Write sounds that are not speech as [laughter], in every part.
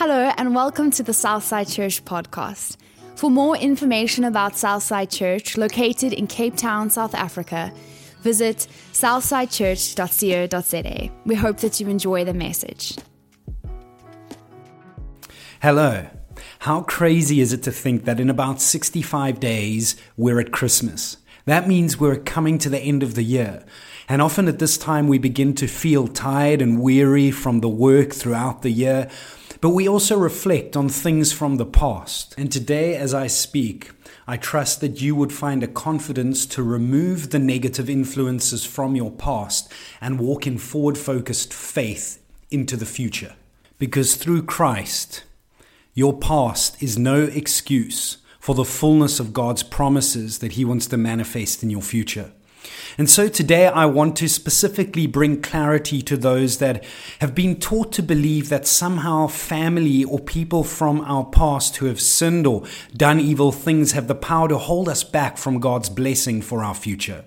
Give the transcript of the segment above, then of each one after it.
Hello, and welcome to the Southside Church podcast. For more information about Southside Church, located in Cape Town, South Africa, visit southsidechurch.co.za. We hope that you enjoy the message. Hello. How crazy is it to think that in about 65 days we're at Christmas? That means we're coming to the end of the year. And often at this time we begin to feel tired and weary from the work throughout the year but we also reflect on things from the past. And today, as I speak, I trust that you would find a confidence to remove the negative influences from your past and walk in forward focused faith into the future. Because through Christ, your past is no excuse for the fullness of God's promises that He wants to manifest in your future. And so today I want to specifically bring clarity to those that have been taught to believe that somehow family or people from our past who have sinned or done evil things have the power to hold us back from God's blessing for our future.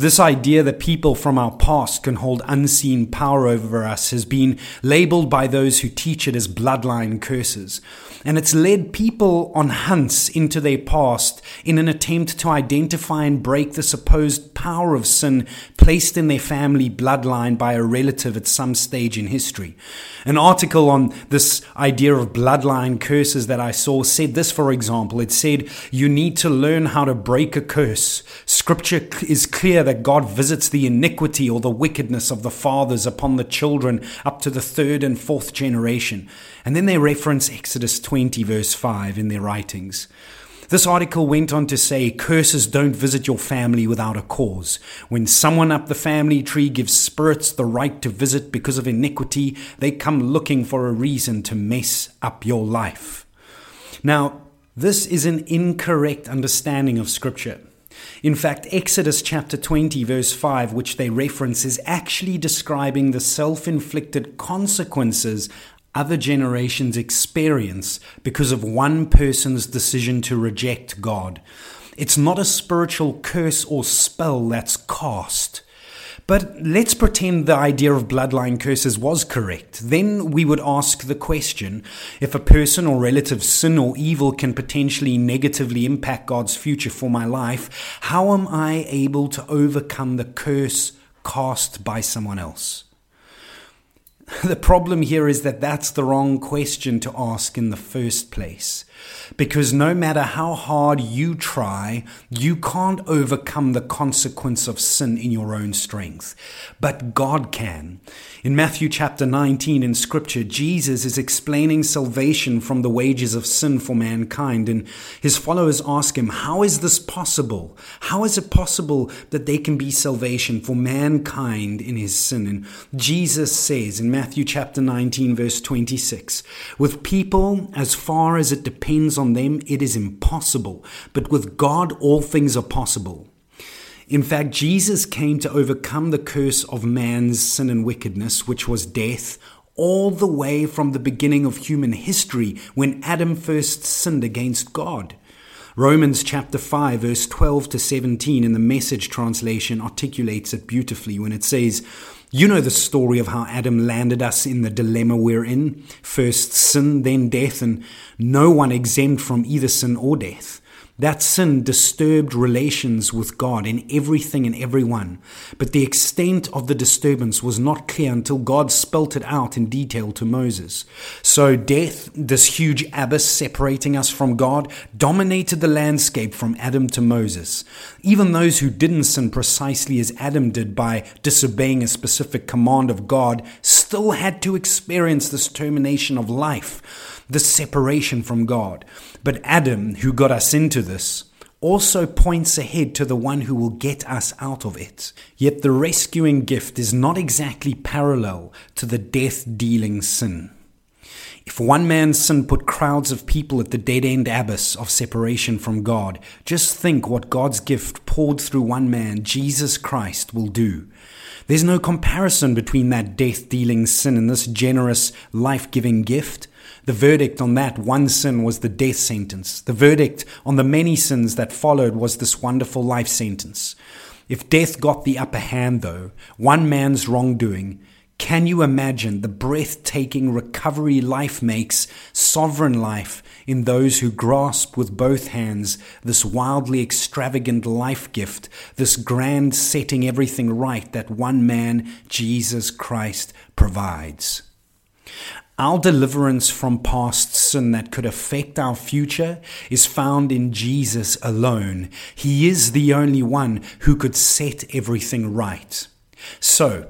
This idea that people from our past can hold unseen power over us has been labeled by those who teach it as bloodline curses. And it's led people on hunts into their past in an attempt to identify and break the supposed power of sin placed in their family bloodline by a relative at some stage in history. An article on this idea of bloodline curses that I saw said this, for example. It said, You need to learn how to break a curse. Scripture is clear that God visits the iniquity or the wickedness of the fathers upon the children up to the third and fourth generation. And then they reference Exodus 20, verse 5 in their writings. This article went on to say curses don't visit your family without a cause. When someone up the family tree gives spirits the right to visit because of iniquity, they come looking for a reason to mess up your life. Now, this is an incorrect understanding of Scripture. In fact, Exodus chapter 20, verse 5, which they reference, is actually describing the self inflicted consequences other generations experience because of one person's decision to reject God. It's not a spiritual curse or spell that's cast. But let's pretend the idea of bloodline curses was correct. Then we would ask the question if a person or relative sin or evil can potentially negatively impact God's future for my life, how am I able to overcome the curse cast by someone else? [laughs] The problem here is that that's the wrong question to ask in the first place. Because no matter how hard you try, you can't overcome the consequence of sin in your own strength. But God can. In Matthew chapter 19 in scripture, Jesus is explaining salvation from the wages of sin for mankind. And his followers ask him, How is this possible? How is it possible that there can be salvation for mankind in his sin? And Jesus says in Matthew chapter 19, verse 26, With people, as far as it depends on them, it is impossible. But with God, all things are possible. In fact, Jesus came to overcome the curse of man's sin and wickedness, which was death, all the way from the beginning of human history when Adam first sinned against God. Romans chapter 5, verse 12 to 17 in the message translation articulates it beautifully when it says, You know the story of how Adam landed us in the dilemma we're in first sin, then death, and no one exempt from either sin or death. That sin disturbed relations with God in everything and everyone, but the extent of the disturbance was not clear until God spelt it out in detail to Moses. So death, this huge abyss separating us from God, dominated the landscape from Adam to Moses. Even those who didn't sin precisely as Adam did by disobeying a specific command of God still had to experience this termination of life the separation from God. But Adam, who got us into this, also points ahead to the one who will get us out of it. Yet the rescuing gift is not exactly parallel to the death dealing sin. If one man's sin put crowds of people at the dead end abyss of separation from God, just think what God's gift poured through one man, Jesus Christ, will do. There's no comparison between that death dealing sin and this generous, life giving gift. The verdict on that one sin was the death sentence. The verdict on the many sins that followed was this wonderful life sentence. If death got the upper hand, though, one man's wrongdoing Can you imagine the breathtaking recovery life makes, sovereign life, in those who grasp with both hands this wildly extravagant life gift, this grand setting everything right that one man, Jesus Christ, provides? Our deliverance from past sin that could affect our future is found in Jesus alone. He is the only one who could set everything right. So,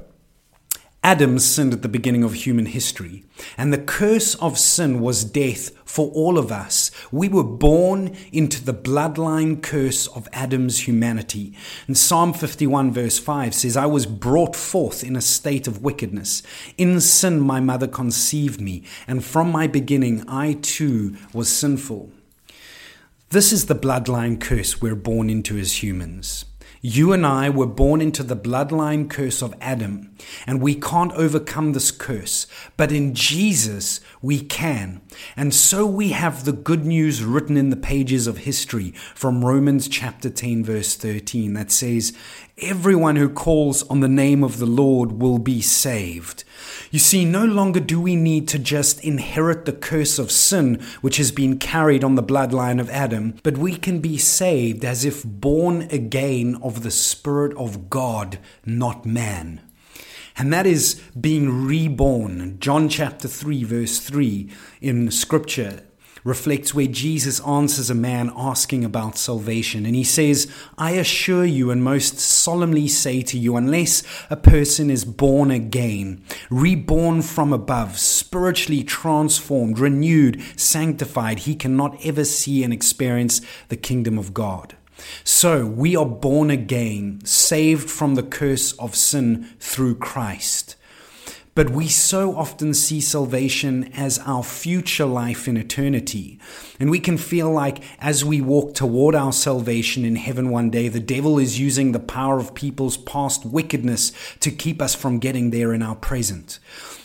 Adam sinned at the beginning of human history, and the curse of sin was death for all of us. We were born into the bloodline curse of Adam's humanity. And Psalm 51, verse 5 says, I was brought forth in a state of wickedness. In sin, my mother conceived me, and from my beginning, I too was sinful. This is the bloodline curse we're born into as humans. You and I were born into the bloodline curse of Adam, and we can't overcome this curse. But in Jesus, we can. And so we have the good news written in the pages of history from Romans chapter 10, verse 13, that says, Everyone who calls on the name of the Lord will be saved. You see, no longer do we need to just inherit the curse of sin which has been carried on the bloodline of Adam, but we can be saved as if born again of the Spirit of God, not man. And that is being reborn. John chapter 3, verse 3 in Scripture reflects where Jesus answers a man asking about salvation. And he says, I assure you and most solemnly say to you, unless a person is born again, reborn from above, spiritually transformed, renewed, sanctified, he cannot ever see and experience the kingdom of God. So we are born again, saved from the curse of sin through Christ. But we so often see salvation as our future life in eternity. And we can feel like as we walk toward our salvation in heaven one day, the devil is using the power of people's past wickedness to keep us from getting there in our present.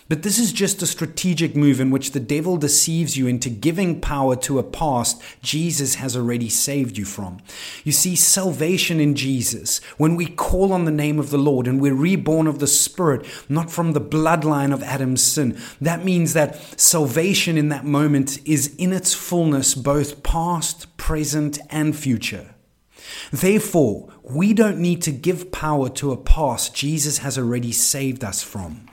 But this is just a strategic move in which the devil deceives you into giving power to a past Jesus has already saved you from. You see, salvation in Jesus, when we call on the name of the Lord and we're reborn of the Spirit, not from the bloodline of Adam's sin, that means that salvation in that moment is in its fullness, both past, present, and future. Therefore, we don't need to give power to a past Jesus has already saved us from.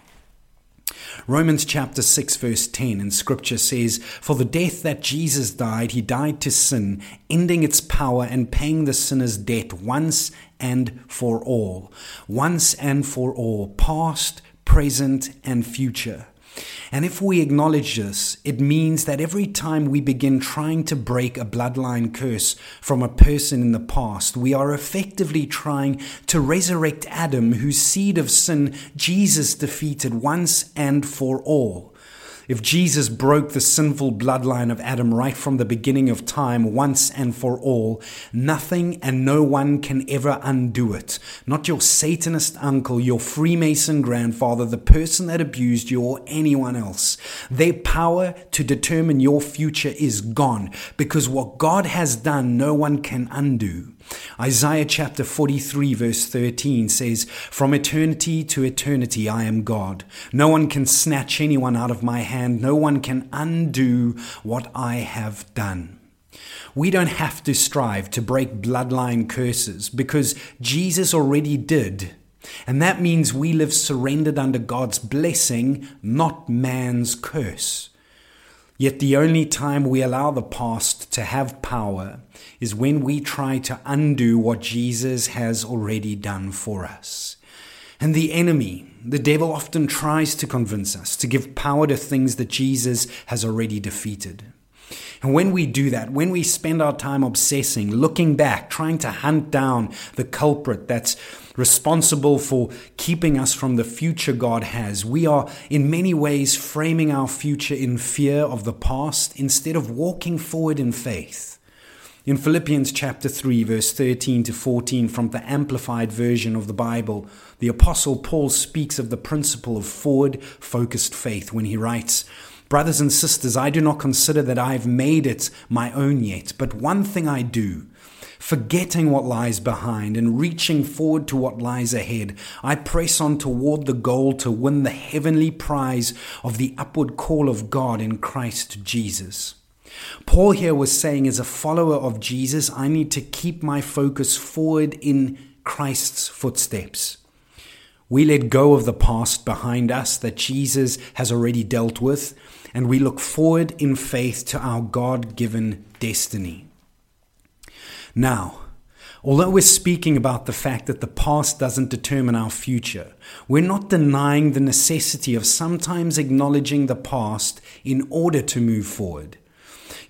Romans chapter 6, verse 10 in scripture says, For the death that Jesus died, he died to sin, ending its power and paying the sinner's debt once and for all. Once and for all, past, present, and future. And if we acknowledge this, it means that every time we begin trying to break a bloodline curse from a person in the past, we are effectively trying to resurrect Adam, whose seed of sin Jesus defeated once and for all. If Jesus broke the sinful bloodline of Adam right from the beginning of time once and for all, nothing and no one can ever undo it. Not your Satanist uncle, your Freemason grandfather, the person that abused you, or anyone else. Their power to determine your future is gone because what God has done, no one can undo. Isaiah chapter 43, verse 13 says, From eternity to eternity I am God. No one can snatch anyone out of my hand, no one can undo what I have done. We don't have to strive to break bloodline curses because Jesus already did. And that means we live surrendered under God's blessing, not man's curse. Yet the only time we allow the past to have power is when we try to undo what Jesus has already done for us. And the enemy, the devil, often tries to convince us to give power to things that Jesus has already defeated. And when we do that, when we spend our time obsessing, looking back, trying to hunt down the culprit that's responsible for keeping us from the future God has, we are in many ways framing our future in fear of the past instead of walking forward in faith. In Philippians chapter 3, verse 13 to 14, from the Amplified version of the Bible, the Apostle Paul speaks of the principle of forward focused faith when he writes, Brothers and sisters, I do not consider that I have made it my own yet, but one thing I do Forgetting what lies behind and reaching forward to what lies ahead, I press on toward the goal to win the heavenly prize of the upward call of God in Christ Jesus. Paul here was saying, as a follower of Jesus, I need to keep my focus forward in Christ's footsteps. We let go of the past behind us that Jesus has already dealt with, and we look forward in faith to our God given destiny. Now, although we're speaking about the fact that the past doesn't determine our future, we're not denying the necessity of sometimes acknowledging the past in order to move forward.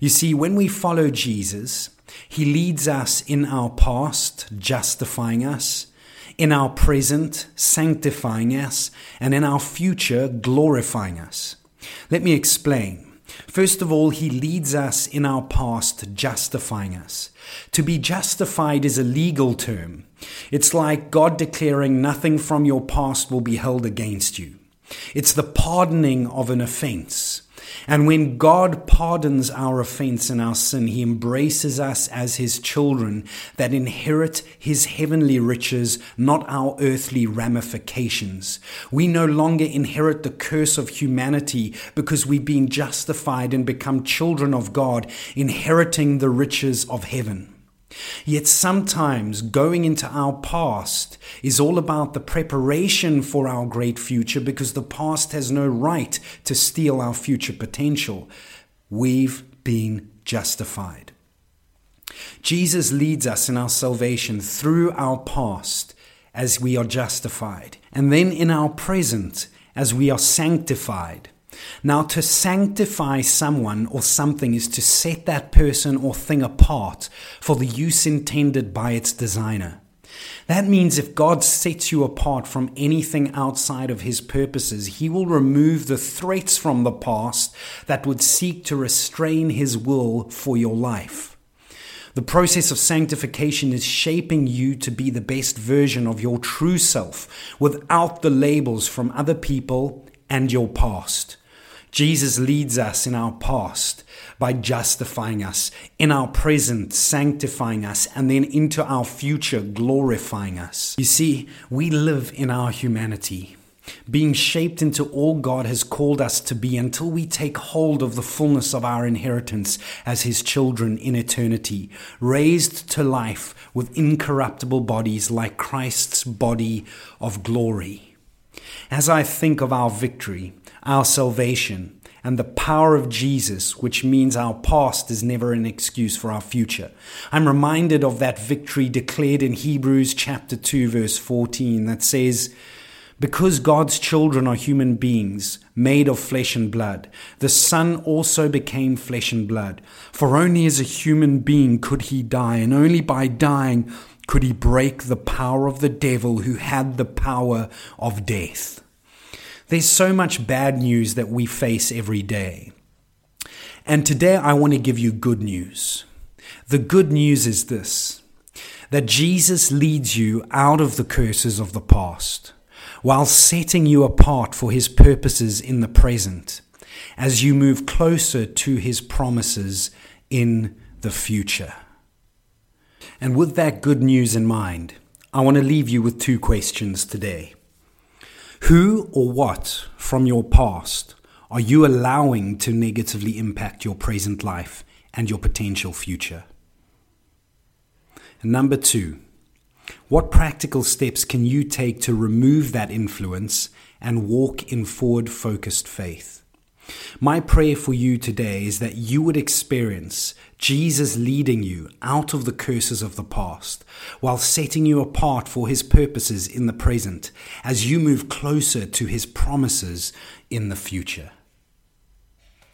You see, when we follow Jesus, he leads us in our past, justifying us, in our present, sanctifying us, and in our future, glorifying us. Let me explain. First of all, he leads us in our past, justifying us. To be justified is a legal term. It's like God declaring nothing from your past will be held against you. It's the pardoning of an offense. And when God pardons our offense and our sin, He embraces us as His children that inherit His heavenly riches, not our earthly ramifications. We no longer inherit the curse of humanity because we've been justified and become children of God, inheriting the riches of heaven. Yet sometimes going into our past is all about the preparation for our great future because the past has no right to steal our future potential. We've been justified. Jesus leads us in our salvation through our past as we are justified, and then in our present as we are sanctified. Now, to sanctify someone or something is to set that person or thing apart for the use intended by its designer. That means if God sets you apart from anything outside of His purposes, He will remove the threats from the past that would seek to restrain His will for your life. The process of sanctification is shaping you to be the best version of your true self without the labels from other people and your past. Jesus leads us in our past by justifying us, in our present, sanctifying us, and then into our future, glorifying us. You see, we live in our humanity, being shaped into all God has called us to be until we take hold of the fullness of our inheritance as His children in eternity, raised to life with incorruptible bodies like Christ's body of glory. As I think of our victory, our salvation, and the power of Jesus, which means our past is never an excuse for our future. I'm reminded of that victory declared in Hebrews chapter 2 verse 14 that says, because God's children are human beings, made of flesh and blood, the Son also became flesh and blood. For only as a human being could he die, and only by dying could he break the power of the devil who had the power of death. There's so much bad news that we face every day. And today I want to give you good news. The good news is this that Jesus leads you out of the curses of the past while setting you apart for his purposes in the present as you move closer to his promises in the future. And with that good news in mind, I want to leave you with two questions today. Who or what from your past are you allowing to negatively impact your present life and your potential future? And number two, what practical steps can you take to remove that influence and walk in forward focused faith? My prayer for you today is that you would experience Jesus leading you out of the curses of the past while setting you apart for his purposes in the present as you move closer to his promises in the future.